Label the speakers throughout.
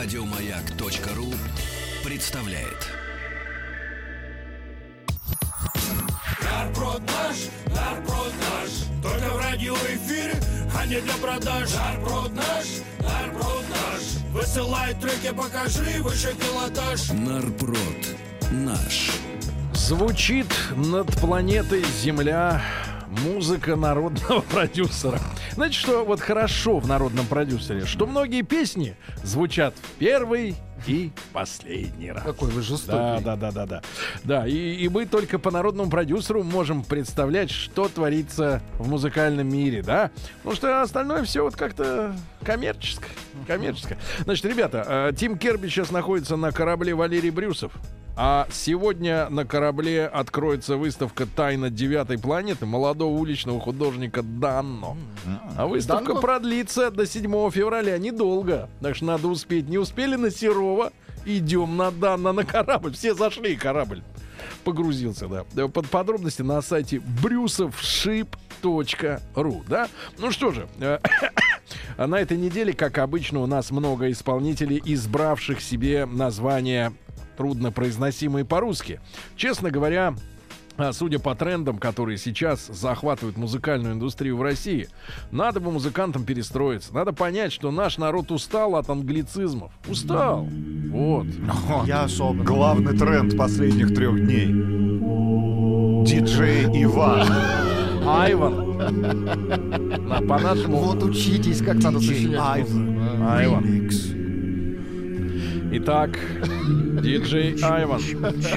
Speaker 1: Радиомаяк.ру представляет.
Speaker 2: Нарброд наш, только в радиоэфире, а не для продаж. Нарброд наш, нарброд наш, высылай треки, покажи выше пилотаж.
Speaker 1: Нарпрод наш.
Speaker 3: Звучит над планетой Земля музыка народного продюсера. Знаете, что вот хорошо в народном продюсере? Что многие песни звучат в первый и последний раз.
Speaker 4: Какой вы жестокий.
Speaker 3: Да, да, да, да, да. Да, и, и мы только по народному продюсеру можем представлять, что творится в музыкальном мире, да? Потому что остальное все вот как-то коммерческое. Коммерческое. Значит, ребята, э, Тим Керби сейчас находится на корабле Валерий Брюсов. А сегодня на корабле откроется выставка «Тайна девятой планеты» молодого уличного художника Данно. А выставка
Speaker 4: Данно?
Speaker 3: продлится до 7 февраля. Недолго. Так что надо успеть. Не успели на Серова? Идем на Данно на корабль. Все зашли, корабль погрузился, да. Да, Под подробности на сайте брюсовшип.ру, да. Ну что же, э, а на этой неделе, как обычно, у нас много исполнителей, избравших себе название труднопроизносимые по-русски. Честно говоря, а, Судя по трендам, которые сейчас захватывают музыкальную индустрию в России, надо бы музыкантам перестроиться. Надо понять, что наш народ устал от англицизмов. Устал. Вот.
Speaker 4: Я особо.
Speaker 5: Главный тренд последних трех дней. Диджей Иван.
Speaker 3: Айван. На- По-нашему
Speaker 4: Вот учитесь, как надо сочинять. музыку.
Speaker 3: Айван. Итак, диджей Айван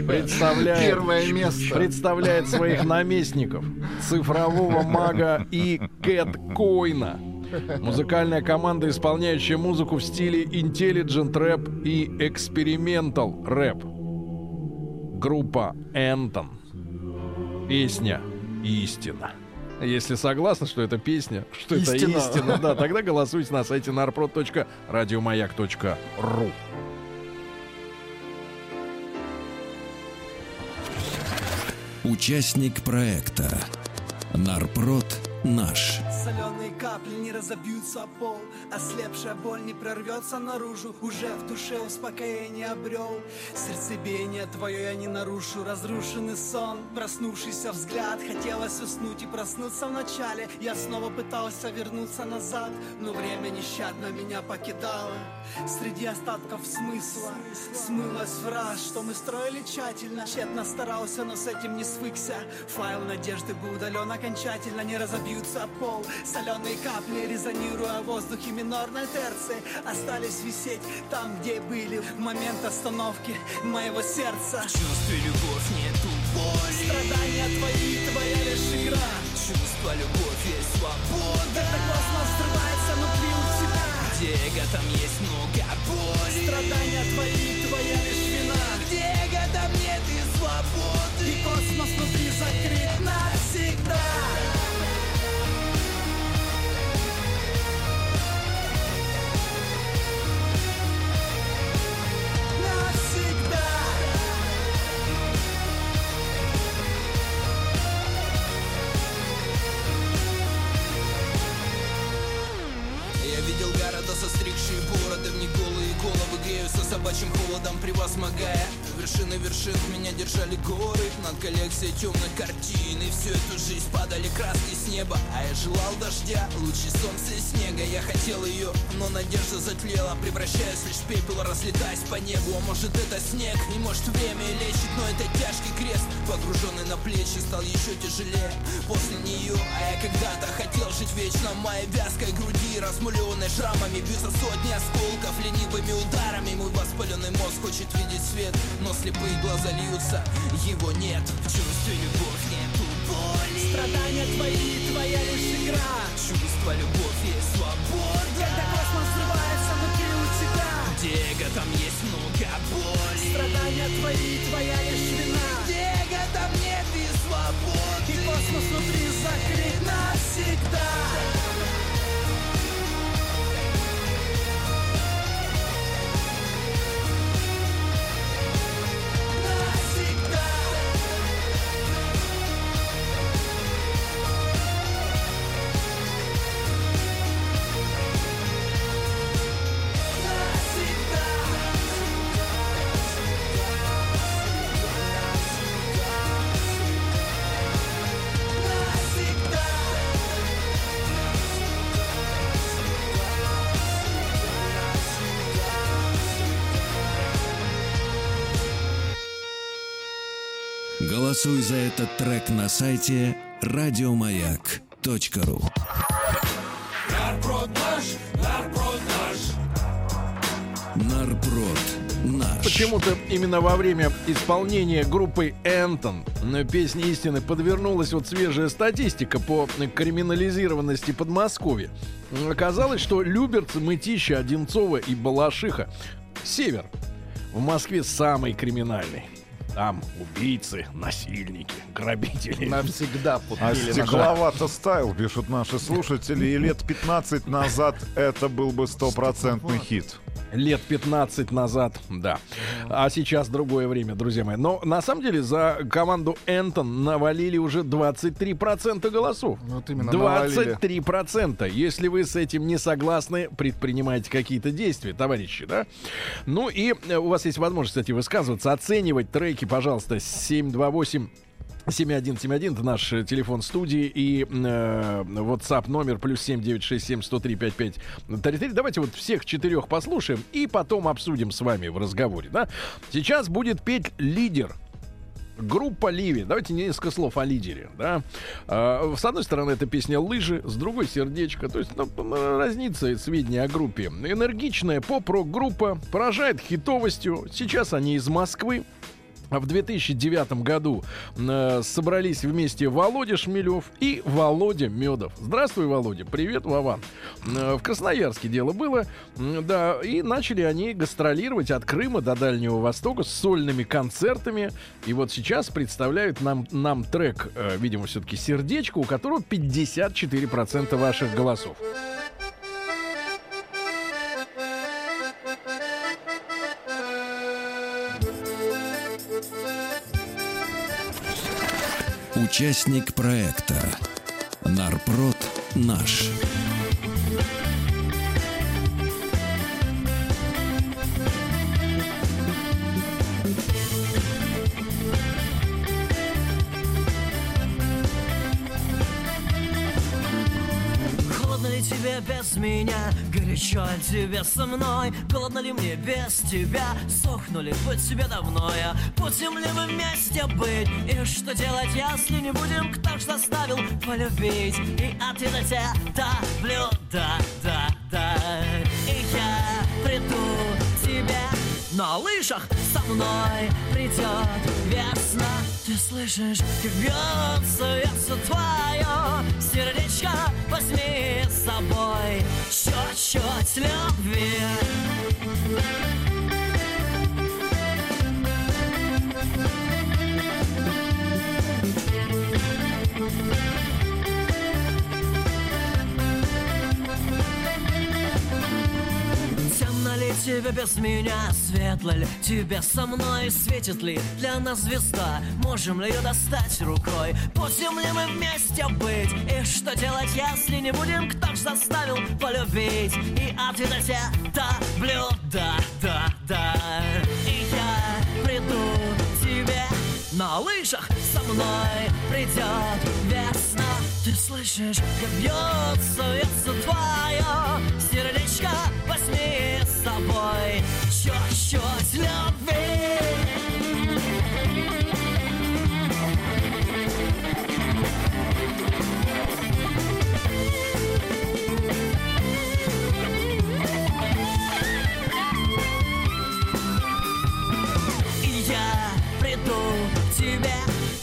Speaker 3: представляет,
Speaker 4: Первое место.
Speaker 3: представляет своих наместников, цифрового мага и Кэт Койна. Музыкальная команда, исполняющая музыку в стиле intelligent рэп и experimental рэп. Группа Энтон. Песня «Истина». Если согласны, что это песня, что это
Speaker 4: Истина.
Speaker 3: истина, да, тогда голосуйте на сайте narprod.radiomayak.ru.
Speaker 1: Участник проекта. Нарпрод наш.
Speaker 6: Соленые капли не разобьются пол Ослепшая боль не прорвется наружу Уже в душе успокоение обрел. Сердцебиение твое я не нарушу Разрушенный сон, проснувшийся взгляд Хотелось уснуть и проснуться вначале Я снова пытался вернуться назад Но время нещадно меня покидало. Среди остатков смысла Смылась фраз, что мы строили тщательно. Тщетно старался, но с этим не свыкся. Файл надежды был удален окончательно Не разобьются пол Соленые капли, резонируя в воздухе минорной терции Остались висеть там, где были В момент остановки моего сердца. В чувстве любовь нету боли. Страдания твои, твоя лишь игра. Чувство, любовь есть свобода. Когда космос взрывается внутри у тебя. Где эго, там есть много боли. Страдания твои, твоя лишь вина. Где эго, там нет и свободы. И космос внутри закрыт навсегда.
Speaker 7: Города, бороды В них голые головы греются собачьим холодом Превозмогая вершины вершин Меня держали горы. Над коллекцией темных картин И всю эту жизнь падали краски с неба. А я желал дождя, лучи солнца и снега. Я хотел ее, но надежда затлела. Превращаясь лишь в пепел, разлетаясь по небу. А может это снег, и может время лечит Но это тяжкий крест, погруженный на плечи Стал еще тяжелее после нее А я когда-то хотел жить вечно моей вязкой груди Размуленной шрамами бьются сотни осколков Ленивыми ударами. Мой воспаленный мозг хочет видеть свет Но слепые глаза льются, его нет. В чувстве любовь нету боли.
Speaker 6: Страдания твои, твоя лишь игра.
Speaker 7: Чувство, любовь есть свобода.
Speaker 6: Когда космос взрывается внутри у тебя.
Speaker 7: Где эго, там есть много боли.
Speaker 6: Страдания твои, твоя лишь вина.
Speaker 7: Где эго, там нет и свободы.
Speaker 6: И космос внутри закрыт Навсегда
Speaker 1: Голосуй за этот трек на сайте радиомаяк.ру.
Speaker 2: Нарпрод наш, нарпрод наш.
Speaker 1: Нарпрод наш.
Speaker 3: Почему-то именно во время исполнения группы Энтон на песни истины подвернулась вот свежая статистика по криминализированности Подмосковья. Оказалось, что Люберцы, Мытища, Одинцова и Балашиха Север в Москве самый криминальный. Там убийцы, насильники, грабители.
Speaker 4: Навсегда
Speaker 5: А стекловато стайл, пишут наши слушатели, и лет 15 назад это был бы стопроцентный хит.
Speaker 3: Лет 15 назад, да. А сейчас другое время, друзья мои. Но на самом деле за команду Энтон навалили уже 23% голосов.
Speaker 4: Вот именно навалили.
Speaker 3: 23%. Если вы с этим не согласны, предпринимайте какие-то действия, товарищи, да? Ну и э, у вас есть возможность, кстати, высказываться, оценивать треки, пожалуйста, 728 7171 это наш э, телефон студии и э, WhatsApp номер плюс 7967 103 55 33. Давайте вот всех четырех послушаем и потом обсудим с вами в разговоре. Да? Сейчас будет петь лидер. Группа Ливи. Давайте несколько слов о лидере. Да? А, с одной стороны, это песня «Лыжи», с другой «Сердечко». То есть ну, разница сведения о группе. Энергичная поп-рок-группа поражает хитовостью. Сейчас они из Москвы. В 2009 году э, собрались вместе Володя Шмелев и Володя Медов. Здравствуй, Володя. Привет, Вован. Э, в Красноярске дело было. М, Да, и начали они гастролировать от Крыма до Дальнего Востока с сольными концертами. И вот сейчас представляют нам, нам трек, э, видимо, все-таки «Сердечко», у которого 54% ваших голосов.
Speaker 1: Участник проекта Нарпрод наш.
Speaker 8: Ли тебе со мной? Голодно ли мне без тебя? Сохну ли быть тебе давно я? Будем ли мы вместе быть? И что делать, если не будем? Кто ж заставил полюбить? И ответа тебя давлю, да, да, да И я приду к тебе на лыжах со мной придет весна Ты слышишь, как бьется любви тебе без меня, светло ли? Тебе со мной Светит ли? Для нас звезда, можем ли ее достать рукой? Будем ли мы вместе быть, и что делать, если не будем? Кто ж заставил полюбить, и ответа тебя давлю, да, да, И я приду тебе на лыжах. Со мной придет весна. Ты слышишь, как бьется сердце твое Сердечко. Возьми с собой. Чуть-чуть любви И я приду к тебе.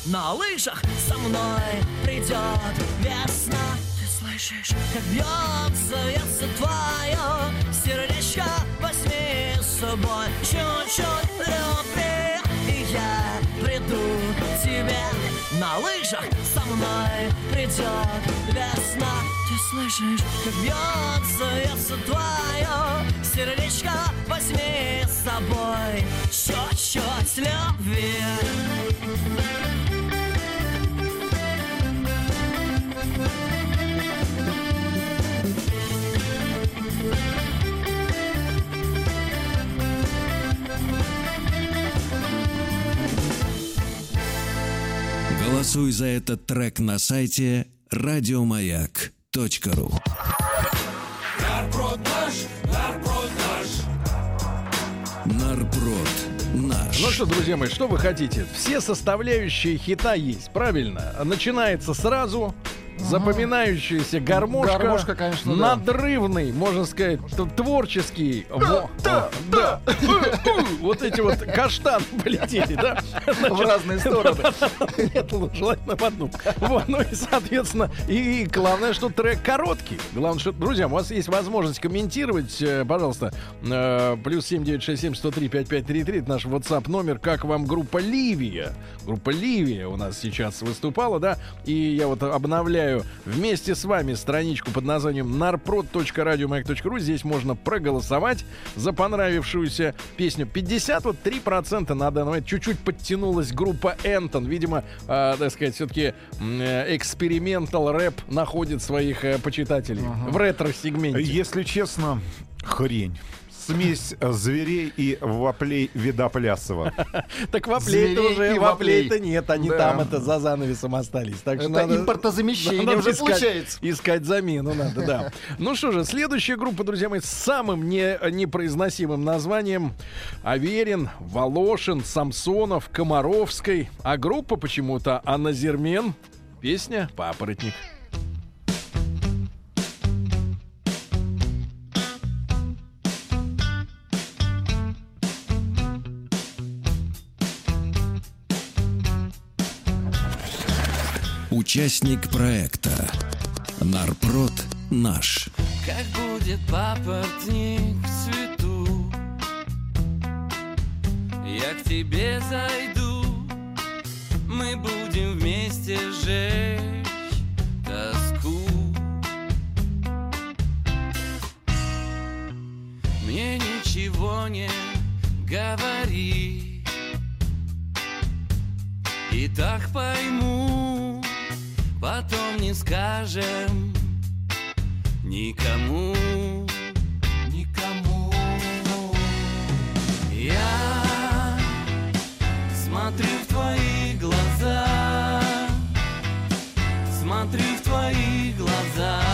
Speaker 8: На лыжах со мной придет слышишь, как бьется сердце твое, сердечко возьми с собой чуть-чуть любви. И я приду к тебе на лыжах со мной придет весна. Ты слышишь, как бьется сердце твое, сердечко возьми с собой чуть-чуть любви.
Speaker 1: Голосуй за этот трек на сайте радиомаяк.ру.
Speaker 2: Нарпрод наш, нарпрод наш.
Speaker 1: Нарпрод наш.
Speaker 3: Ну что, друзья мои, что вы хотите? Все составляющие хита есть, правильно? Начинается сразу. Запоминающаяся гармошка,
Speaker 4: Гармошка, конечно, да.
Speaker 3: надрывный, можно сказать, творческий. Во-
Speaker 4: да,
Speaker 3: да. Вот эти вот каштаны полетели, да?
Speaker 4: В разные стороны.
Speaker 3: Нет, желательно в одну. Вот, ну и, соответственно, и, и главное, что трек короткий. Главное, что, друзья, у вас есть возможность комментировать, э, пожалуйста, э, плюс 7967 103 5533, это наш WhatsApp номер, как вам группа Ливия. Группа Ливия у нас сейчас выступала, да, и я вот обновляю вместе с вами страничку под названием narprod.radiomayak.ru. Здесь можно проголосовать за понравившуюся песню. 53% на данный момент. Чуть-чуть подтянулась группа Энтон. Видимо, э, так сказать, все-таки экспериментал рэп находит своих э, почитателей в ретро-сегменте.
Speaker 5: Если честно, хрень. Смесь э, зверей и воплей Видоплясова.
Speaker 3: Так воплей-то
Speaker 4: Зверей
Speaker 3: уже, воплей-то
Speaker 4: воплей.
Speaker 3: нет, они там это за занавесом остались. Так что
Speaker 4: Это импортозамещение уже
Speaker 3: искать-
Speaker 4: получается.
Speaker 3: Искать замену надо, да. Ну что же, следующая группа, друзья мои, с самым не, непроизносимым названием Аверин, Волошин, Самсонов, Комаровской. А группа почему-то Аназермен. Песня «Папоротник».
Speaker 1: Участник проекта Нарпрод наш.
Speaker 9: Как будет папоротник цвету? Я к тебе зайду. Мы будем вместе жечь тоску. Мне ничего не говори. И так пойму Потом не скажем Никому, никому. Я смотрю в твои глаза. Смотрю в твои глаза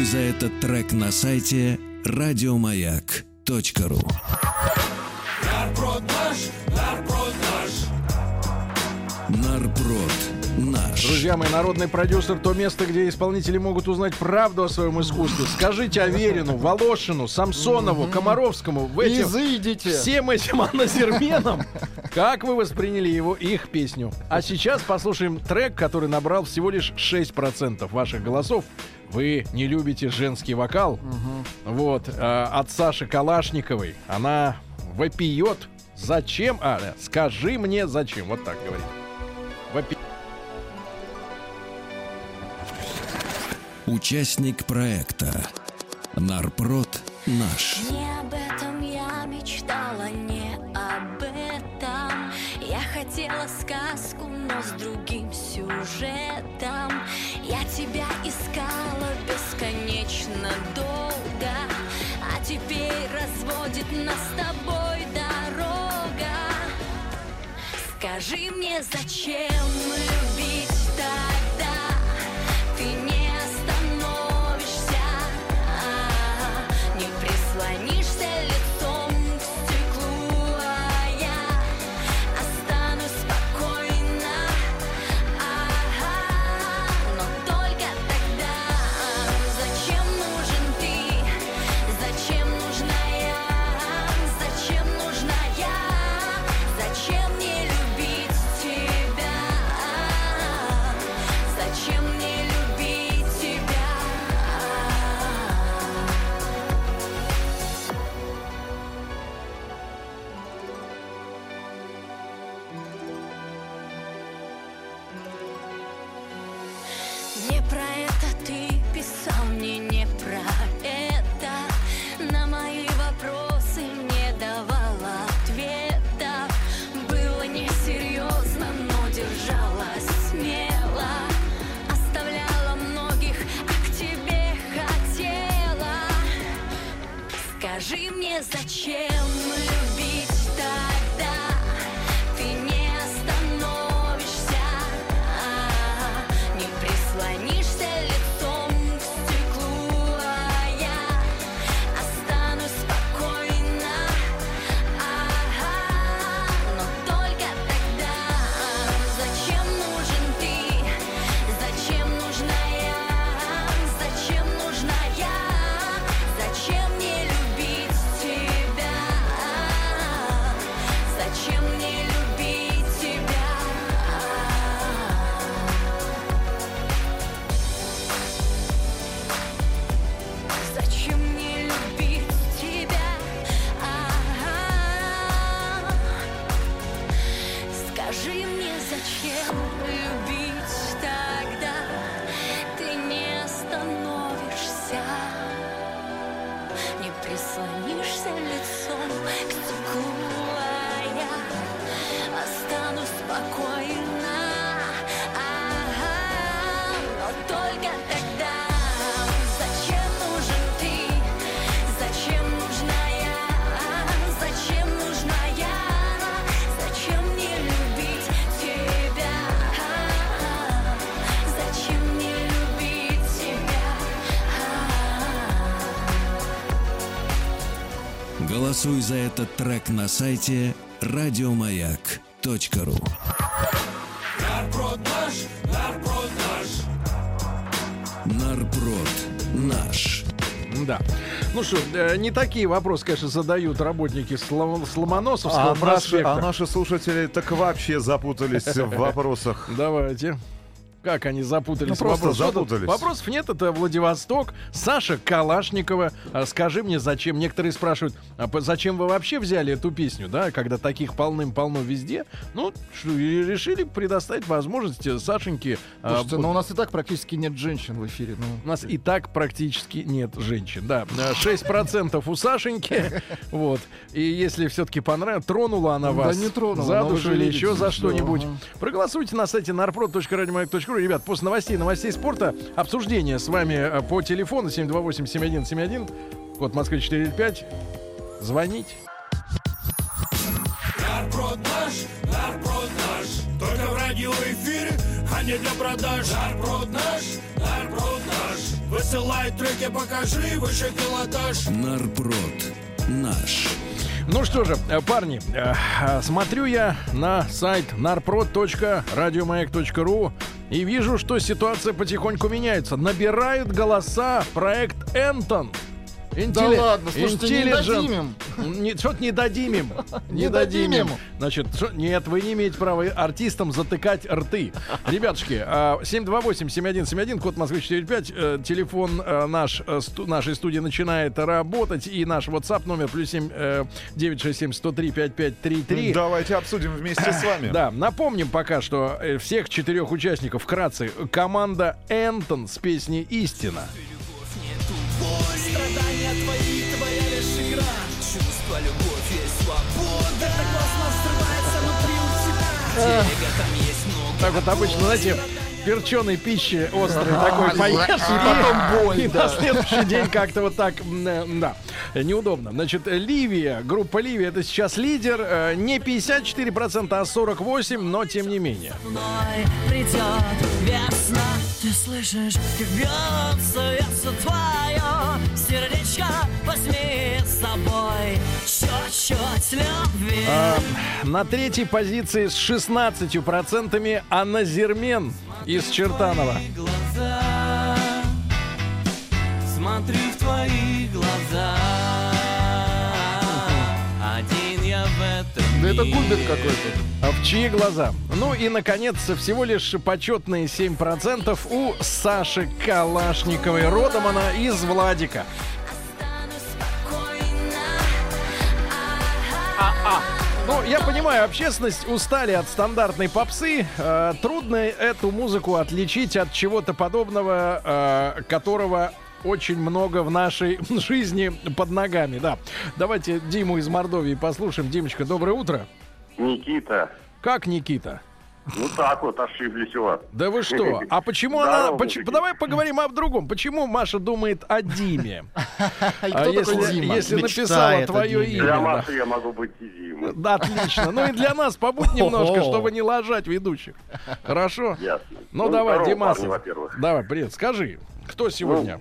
Speaker 1: Голосуй за этот трек на сайте радиомаяк.ру.
Speaker 2: Нарпрод наш, нарпрод наш.
Speaker 1: Нарпрод наш.
Speaker 3: Друзья мои, народный продюсер то место, где исполнители могут узнать правду о своем искусстве. Скажите Аверину, Волошину, Самсонову, Комаровскому, в этим,
Speaker 4: Изыдите.
Speaker 3: всем этим аназерменам, как вы восприняли его, их песню. А сейчас послушаем трек, который набрал всего лишь 6% ваших голосов. Вы не любите женский вокал. Вот. а, от Саши Калашниковой. Она вопиет. Зачем? А, да, скажи мне зачем. Вот так говорит. Вопи...
Speaker 1: Участник проекта Нарпрод наш.
Speaker 10: Не с тобой дорога Скажи мне, зачем любить тогда?
Speaker 1: Голосуй за этот трек на сайте радиомаяк.ру.
Speaker 2: Нарпрод наш, нарпрод наш.
Speaker 1: Нарпрод наш.
Speaker 3: Да. Ну что, э, не такие вопросы, конечно, задают работники Сло- Сломоносовского
Speaker 5: А наши,
Speaker 3: проспекта.
Speaker 5: а наши слушатели так вообще запутались в вопросах.
Speaker 3: Давайте. Как они запутались?
Speaker 5: Ну, просто
Speaker 3: тут?
Speaker 5: запутались.
Speaker 3: Вопросов нет, это Владивосток. Саша Калашникова. А Скажи мне, зачем? Некоторые спрашивают, а зачем вы вообще взяли эту песню, да, когда таких полным-полно везде? Ну, решили предоставить возможность э, Сашеньке... а,
Speaker 4: Слушайте,
Speaker 3: по-
Speaker 4: ну у нас и так практически нет женщин в эфире. Ну,
Speaker 3: У нас и так практически нет женщин. Да, Э, 6% у Сашеньки. Вот. И если все-таки понравилось, тронула она
Speaker 4: Да
Speaker 3: вас
Speaker 4: не тронула,
Speaker 3: за
Speaker 4: но
Speaker 3: душу или еще за
Speaker 4: что,
Speaker 3: что-нибудь, проголосуйте на сайте narprod.radiomayak.ru. Ребят, после новостей, новостей спорта, обсуждение с вами э, по телефону 728-7171, код Москвы 495. Звоните.
Speaker 2: Нарпрод наш. Только в радиоэфире, а не для продаж. Нарпрод наш. Высылай треки, покажи выше пилотаж.
Speaker 1: Нарпрод наш.
Speaker 3: Ну что же, э, парни, э, смотрю я на сайт narprod.radiomayak.ru и вижу, что ситуация потихоньку меняется. Набирают голоса проект Энтон. Интелли-
Speaker 4: Да ладно, слушайте, не дадим им.
Speaker 3: Не, что-то не дадим им.
Speaker 4: Не дадим им.
Speaker 3: Значит, нет, вы не имеете права артистам затыкать рты. Ребятушки, а, 728-7171, код Москвы 45, э, телефон э, наш, э, нашей студии начинает работать, и наш WhatsApp номер плюс 7 э, 967 103 5533.
Speaker 5: Давайте обсудим вместе с вами.
Speaker 3: Да, напомним пока, что всех четырех участников вкратце. Команда Энтон с песней «Истина». Так вот обычно, знаете, перченой пищи острой такой поешь, и
Speaker 4: потом боль,
Speaker 3: и на следующий день как-то вот так, э, да, неудобно. Значит, Ливия, группа Ливия, это сейчас лидер, э, не 54%, а 48%, но тем не менее.
Speaker 8: Ты слышишь, как бьется сердце твое Сердечко возьми с собой Чуть-чуть любви
Speaker 3: А, на третьей позиции с 16% Анна Зермен из Чертанова.
Speaker 7: глаза Смотрю в твои глаза Один я в этом
Speaker 4: Да это губит какой-то.
Speaker 3: А В чьи глаза? Ну и, наконец, всего лишь почетные 7% у Саши Калашниковой. Родом она из Владика. Я понимаю, общественность устали от стандартной попсы. Э, трудно эту музыку отличить от чего-то подобного, э, которого очень много в нашей жизни под ногами. Да. Давайте Диму из Мордовии послушаем. Димочка, доброе утро.
Speaker 11: Никита,
Speaker 3: Как Никита?
Speaker 11: Ну так вот ошиблись у вас.
Speaker 3: Да вы что? А почему она... давай поговорим об другом. Почему Маша думает о Диме? А если,
Speaker 4: Дима?
Speaker 3: написала твое имя?
Speaker 11: Для. Маши я могу быть и Димой.
Speaker 3: Да, отлично. Ну и для нас побудь немножко, чтобы не ложать ведущих. Хорошо?
Speaker 11: Ясно.
Speaker 3: Ну, давай,
Speaker 11: здорово,
Speaker 3: Димас.
Speaker 11: парни, во-первых.
Speaker 3: Давай, привет. Скажи, кто сегодня?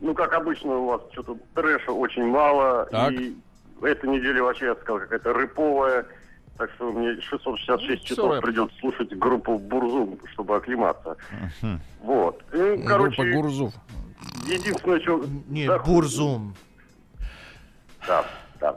Speaker 11: Ну, как обычно, у вас что-то трэша очень мало.
Speaker 3: Так.
Speaker 11: И эта неделя вообще, я сказал, какая-то рэповая. Так что мне 666
Speaker 4: Всё
Speaker 11: часов
Speaker 4: рэп.
Speaker 11: придется слушать группу Бурзум, чтобы оклематься. Вот. И,
Speaker 3: Группа
Speaker 11: короче,
Speaker 3: Гурзуф.
Speaker 11: единственное, что...
Speaker 12: Нет,
Speaker 11: Да,
Speaker 12: Бурзум.
Speaker 11: Да, да.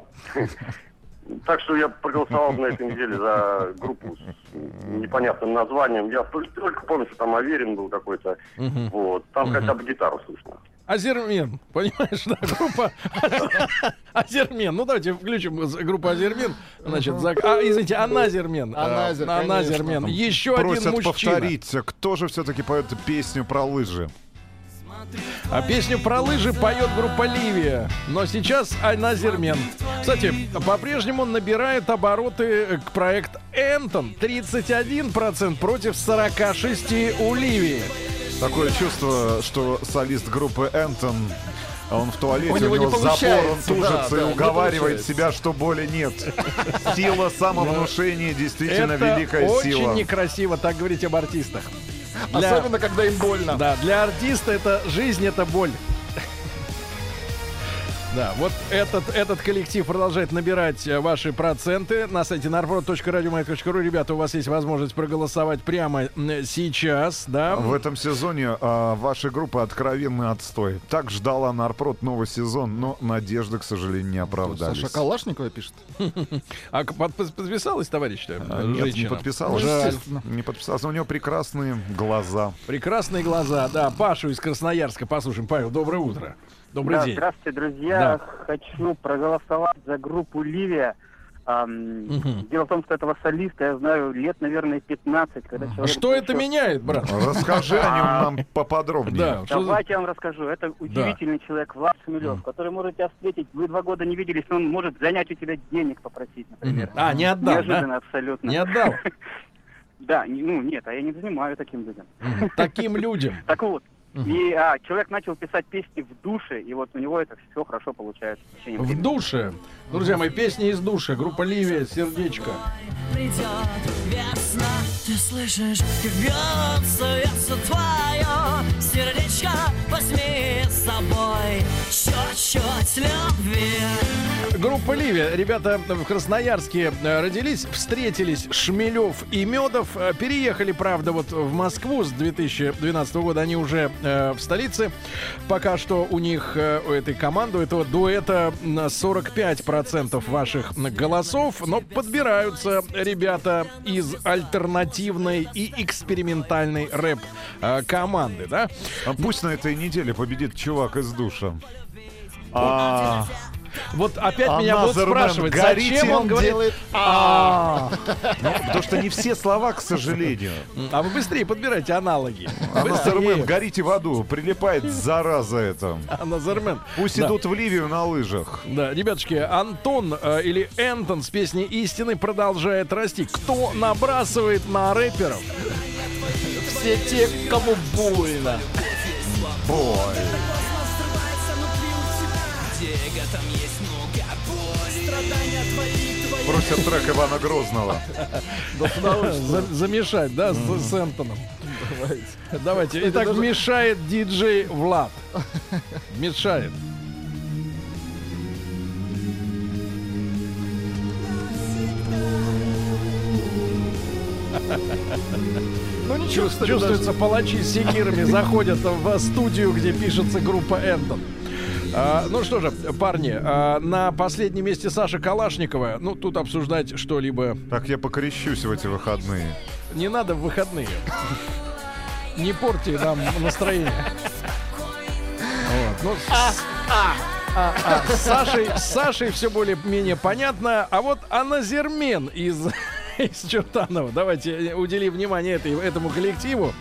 Speaker 11: Так что я проголосовал на этой неделе за группу с непонятным названием. Я только, только помню, что там Аверин был какой-то. Вот. Там хотя бы гитару слышно.
Speaker 3: Азермен, понимаешь, да, группа Азермен. Ну давайте включим группу Азермен. Значит, за... а, извините, Аназермен. А,
Speaker 4: Аназер,
Speaker 3: Аназермен. Еще один
Speaker 5: Просят
Speaker 3: мужчина.
Speaker 5: повторить, кто же все-таки поет песню про лыжи.
Speaker 3: А песню про лыжи поет группа Ливия. Но сейчас Айназермен. Кстати, по-прежнему набирает обороты к проект Энтон. 31% против 46 у Ливии.
Speaker 5: Такое чувство, что солист группы Энтон, он в туалете,
Speaker 4: У
Speaker 5: у
Speaker 4: него
Speaker 5: него,
Speaker 4: не
Speaker 5: запор, он тужится
Speaker 4: да,
Speaker 5: и
Speaker 4: да,
Speaker 5: уговаривает себя, что боли нет. Сила самовнушения действительно
Speaker 3: Это
Speaker 5: великая
Speaker 3: очень
Speaker 5: сила.
Speaker 3: некрасиво так говорить об артистах. Для-
Speaker 4: Особенно, когда им больно.
Speaker 3: Да, для артиста это жизнь, это боль. Да, вот этот, этот коллектив продолжает набирать э, ваши проценты на сайте narprod.radiomayak.ru. Ребята, у вас есть возможность проголосовать прямо сейчас, да?
Speaker 5: В этом сезоне а, ваша группа откровенный отстой. Так ждала Нарпрод новый сезон, но надежды, к сожалению, не оправдались.
Speaker 4: Саша Калашникова пишет.
Speaker 3: А подписалась, товарищ-то?
Speaker 5: А, Нет, не подписалась. Не подписался. У него прекрасные глаза.
Speaker 3: Прекрасные глаза. Да, Пашу из Красноярска послушаем. Павел, доброе утро. Добрый
Speaker 13: Да,
Speaker 3: день.
Speaker 13: Здравствуйте, друзья. Хочу проголосовать за группу Ливия. Ам,
Speaker 3: Мгм.
Speaker 13: Дело в том, что этого солиста я знаю лет, наверное, 15. Когда
Speaker 3: А
Speaker 13: человек
Speaker 3: что это
Speaker 13: еще-
Speaker 3: меняет, брат?
Speaker 5: Расскажи о нем нам поподробнее.
Speaker 3: Да,
Speaker 13: Давайте я вам расскажу. Это удивительный человек, Влад Шмелев, который может тебя встретить. Вы два года не виделись, но он может занять у тебя денег попросить, например.
Speaker 3: А, не отдал, да?
Speaker 13: Неожиданно абсолютно.
Speaker 3: Не отдал.
Speaker 13: Да, не- ну нет, а я не занимаю таким людям.
Speaker 3: Таким людям.
Speaker 13: Так вот, и а, человек начал писать песни в душе, и вот у него это все хорошо получается. в течение
Speaker 3: В
Speaker 13: времени.
Speaker 3: душе. Друзья мои, песни из душа. Группа Ливия, сердечко.
Speaker 8: придет весна Ты слышишь, как бьется сердце твое Сердечко возьми с собой Чуть-чуть любви
Speaker 3: группа Ливия. Ребята в Красноярске э, родились, встретились Шмелев и Медов. Э, Переехали, правда, вот в Москву с 2012 года. Они уже э, в столице. Пока что у них, э, у этой команды, у этого дуэта на 45% ваших голосов. Но подбираются ребята из альтернативной и экспериментальной рэп-команды, да?
Speaker 5: А пусть на этой неделе победит чувак из душа. А,
Speaker 3: Вот опять
Speaker 5: А
Speaker 3: меня будут спрашивать,
Speaker 5: горите,
Speaker 3: зачем он
Speaker 5: он
Speaker 3: говорит...
Speaker 5: делает
Speaker 3: «А».
Speaker 5: ну, потому что не все слова, к сожалению.
Speaker 3: А вы быстрее подбирайте аналоги.
Speaker 5: А. Назармен, горите в аду, прилипает зараза это.
Speaker 3: А, Назармен.
Speaker 5: Пусть
Speaker 3: Да.
Speaker 5: идут в Ливию на лыжах.
Speaker 3: Да, ребятушки, Антон э, или Энтон с песней «Истины» продолжает расти. Кто набрасывает на рэперов?
Speaker 4: Все те, кому больно.
Speaker 7: Дега, там есть много боли
Speaker 5: Просят трек Ивана Грозного.
Speaker 3: За- Замешать, да, с, Энтоном? Давайте. Итак, мешает диджей Влад. Мешает.
Speaker 4: Ну ничего,
Speaker 3: Чувствуется, палачи с секирами заходят в студию, где пишется группа Энтон. А, ну что же, парни, а, на последнем месте Саша Калашникова. Ну, тут обсуждать что-либо
Speaker 5: Так я покрещусь в эти выходные.
Speaker 3: не надо в выходные. Не порти нам настроение. Вот, ну, с- а, а, с Сашей, с Сашей все более-менее понятно. А вот Аназермен из, из Чертанова. Давайте уделим внимание этой, этому коллективу.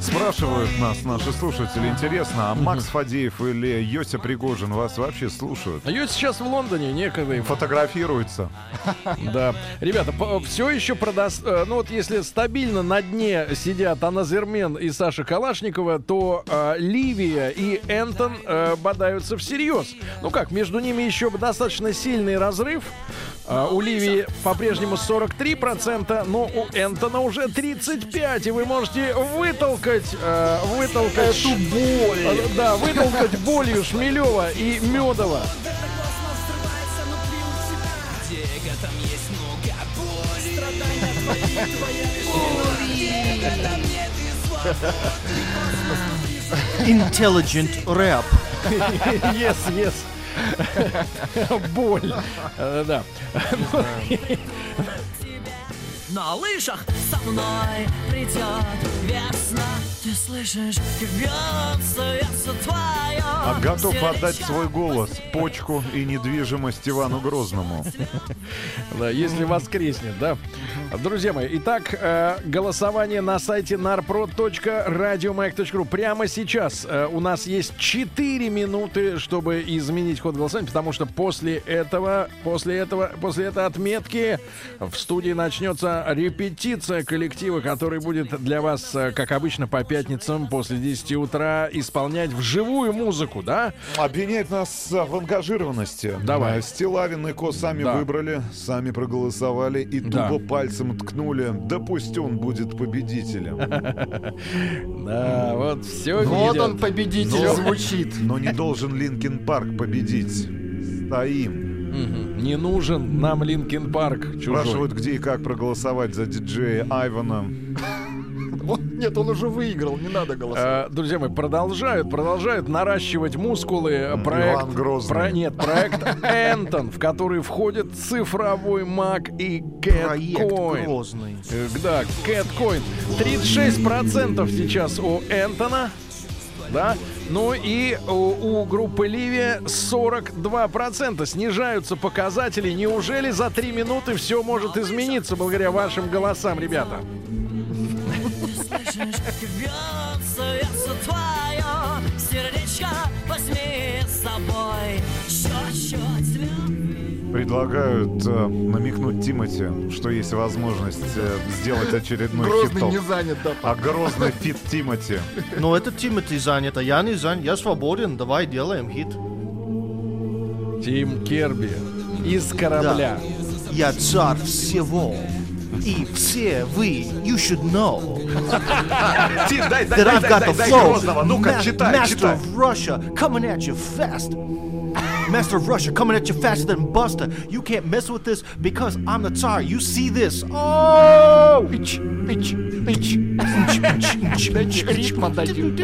Speaker 5: Спрашивают нас наши слушатели, интересно, а Макс Фадеев или Йося Пригожин вас вообще слушают?
Speaker 3: А я сейчас в Лондоне, некогда им.
Speaker 5: Фотографируются.
Speaker 3: Да. Ребята, все еще продаст... э, Ну вот если стабильно на дне сидят Аназермен и Саша Калашникова, то э, Ливия и Энтон э, бодаются всерьез. Ну как, между ними еще достаточно сильный разрыв. А, у Ливии по-прежнему 43%, но у Энтона уже 35%. И вы можете вытолкать, э, вытолкать... Эту боль. Да, вытолкать болью Шмелева и Медова.
Speaker 7: Дега, там есть много боли
Speaker 12: Intelligent rap.
Speaker 3: Yes, yes. Боль. Э, Да.
Speaker 8: На лыжах со мной придет весна Ты слышишь, как бьется сердце твое
Speaker 5: А готов отдать свой голос, почку и недвижимость Ивану Грозному.
Speaker 3: Да, если воскреснет, да. Друзья мои, итак, э, голосование на сайте narprod.radiomayak.ru. Прямо сейчас э, у нас есть 4 минуты, чтобы изменить ход голосования, потому что после этого, после этого, после этой отметки в студии начнется репетиция коллектива, который будет для вас, э, как обычно, по пятницам после 10 утра исполнять вживую музыку, да?
Speaker 5: Обвиняет нас в ангажированности.
Speaker 3: Давай.
Speaker 5: Стилавин и Ko сами
Speaker 3: Да.
Speaker 5: выбрали, сами проголосовали и
Speaker 3: Да.
Speaker 5: тупо пальцем ткнули. Да пусть он будет победителем.
Speaker 3: Да, вот все
Speaker 4: Вот он победитель звучит.
Speaker 5: Но не должен Линкин Парк победить. Стоим.
Speaker 3: Не нужен нам Линкин Парк.
Speaker 5: Спрашивают, где и как проголосовать за диджея Айвана.
Speaker 4: Нет, он уже выиграл, не надо голосовать.
Speaker 3: Э, друзья мои, продолжают, продолжают наращивать мускулы. э, Проект,
Speaker 5: Иван Грозный.
Speaker 3: про- нет, проект Anton, в который входит цифровой маг и Catcoin.
Speaker 12: Грозный.
Speaker 3: Э, Да, Catcoin. 36% сейчас у Энтона. Да? Ну и у, у группы Ливия 42%. Снижаются показатели. Неужели за 3 минуты все может измениться благодаря вашим голосам, ребята?
Speaker 8: Как бьется сердце твое Сердечко возьми с собой Чуть-чуть
Speaker 5: Предлагают э, намекнуть Тимати, что есть возможность э, сделать очередной
Speaker 4: Грозный
Speaker 5: хит
Speaker 4: не занят, да.
Speaker 5: А Грозный feat Тимати.
Speaker 12: Но это Тимати занят, а я не занят. Я свободен, давай делаем хит.
Speaker 3: Тим Керби из корабля.
Speaker 12: Я царь всего. И все вы, you should know.
Speaker 5: Тим, дай, дай,
Speaker 12: that
Speaker 5: дай,
Speaker 12: I've
Speaker 5: дай,
Speaker 12: got
Speaker 5: дай,
Speaker 12: the
Speaker 5: дай
Speaker 12: flow.
Speaker 5: Грозного. Ну-ка,
Speaker 12: Ma-
Speaker 5: читай,
Speaker 12: Master
Speaker 5: читай.
Speaker 12: of Russia coming at you fast. Master of Russia coming at you faster than Buster. You can't mess with this because I'm the Tsar. You see this? Oh!
Speaker 4: Ич, ич, ич. Дайте ритм отдадим.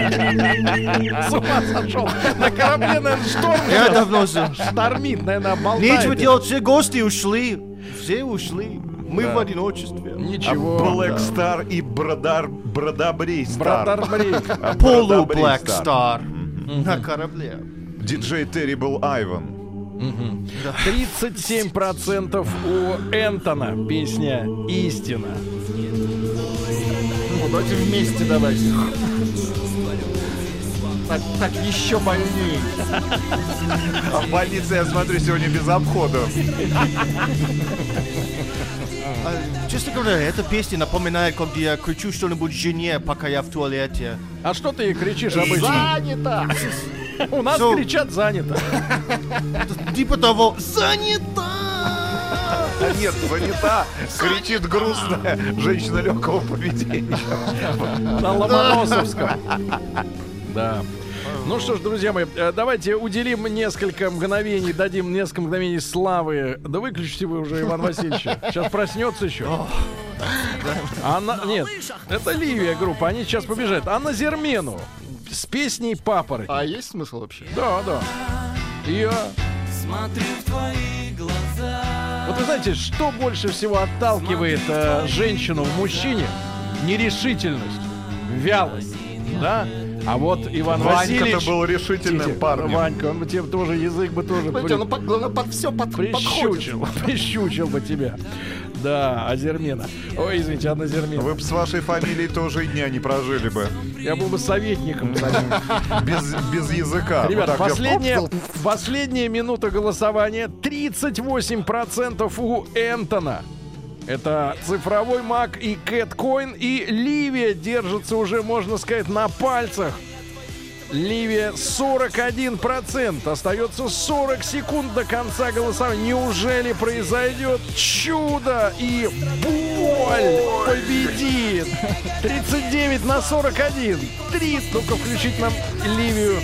Speaker 3: С ума сошел. На корабле, наверное, шторм.
Speaker 12: Я
Speaker 3: сейчас.
Speaker 12: давно за-
Speaker 3: Штормит, наверное, болтает.
Speaker 12: Нечего делать, все гости ушли. Все ушли. Мы
Speaker 3: Да.
Speaker 12: в одиночестве.
Speaker 3: Ничего.
Speaker 5: Black
Speaker 3: да.
Speaker 5: Star и Бродар, Бродобрей Стар.
Speaker 3: Бродобрей.
Speaker 12: Полу
Speaker 5: Бродобрей
Speaker 12: Black
Speaker 5: Стар.
Speaker 12: На корабле.
Speaker 5: Диджей Терри был Айван.
Speaker 3: 37% у Энтона песня «Истина».
Speaker 4: Ну, давайте вместе давайте. Так, так еще больнее.
Speaker 5: А в больнице, я смотрю, сегодня без обхода.
Speaker 12: А, Честно говоря, эта песня напоминает, когда я кричу что-нибудь жене, пока я в туалете.
Speaker 3: А что ты кричишь обычно?
Speaker 4: Занято!
Speaker 3: У нас
Speaker 12: Всё.
Speaker 3: кричат «занято».
Speaker 12: Типа того, занята!
Speaker 5: А нет, занята. Кричит грустная женщина легкого поведения.
Speaker 3: На Ломоносовском. Да. Ну что ж, друзья мои, э, давайте уделим несколько мгновений, дадим несколько мгновений славы. Да выключите вы уже, Иван Васильевич. Сейчас проснется еще. Анна, нет, это Ливия группа, они сейчас побежат. Анна Зермену с песней «Папоротник».
Speaker 4: А есть смысл вообще?
Speaker 3: Да, да. Я...
Speaker 8: Смотрю в твои глаза.
Speaker 3: Вот вы знаете, что больше всего отталкивает э, женщину в мужчине? Нерешительность, вялость, да? А вот Иван
Speaker 5: Ванька-то
Speaker 3: Васильевич...
Speaker 5: был решительным
Speaker 3: Тихо,
Speaker 5: парнем.
Speaker 3: Ванька, он бы тебе тоже язык бы тоже
Speaker 4: Знаете, ну, под, главное, под все под,
Speaker 3: прищучил,
Speaker 4: подходит.
Speaker 3: прищучил бы тебя. Да, Азермена. Ой, извините, Анна Зермена.
Speaker 5: Вы бы с вашей фамилией тоже и дня не прожили бы.
Speaker 3: Я был бы советником.
Speaker 5: Без, без языка.
Speaker 3: Ребята,
Speaker 5: Вот я-
Speaker 3: последняя, последняя минута голосования. 38% у Энтона. Это цифровой маг и Кэткоин. И Ливия держится уже, можно сказать, на пальцах. Ливия 41%. Остается 40 секунд до конца голосования. Неужели произойдет чудо и боль победит? 39 на 41. Три. Только включить нам Ливию.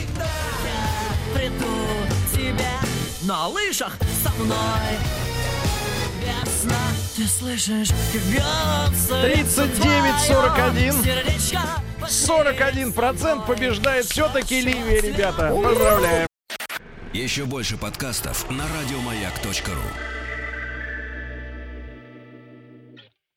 Speaker 8: На лыжах со мной. Весна, ты слышишь, как бьется
Speaker 3: 39-41.
Speaker 8: сердечко.
Speaker 3: 41% побеждает все-таки Ливия, ребята. Поздравляем.
Speaker 1: Еще больше подкастов на радиомаяк.ру.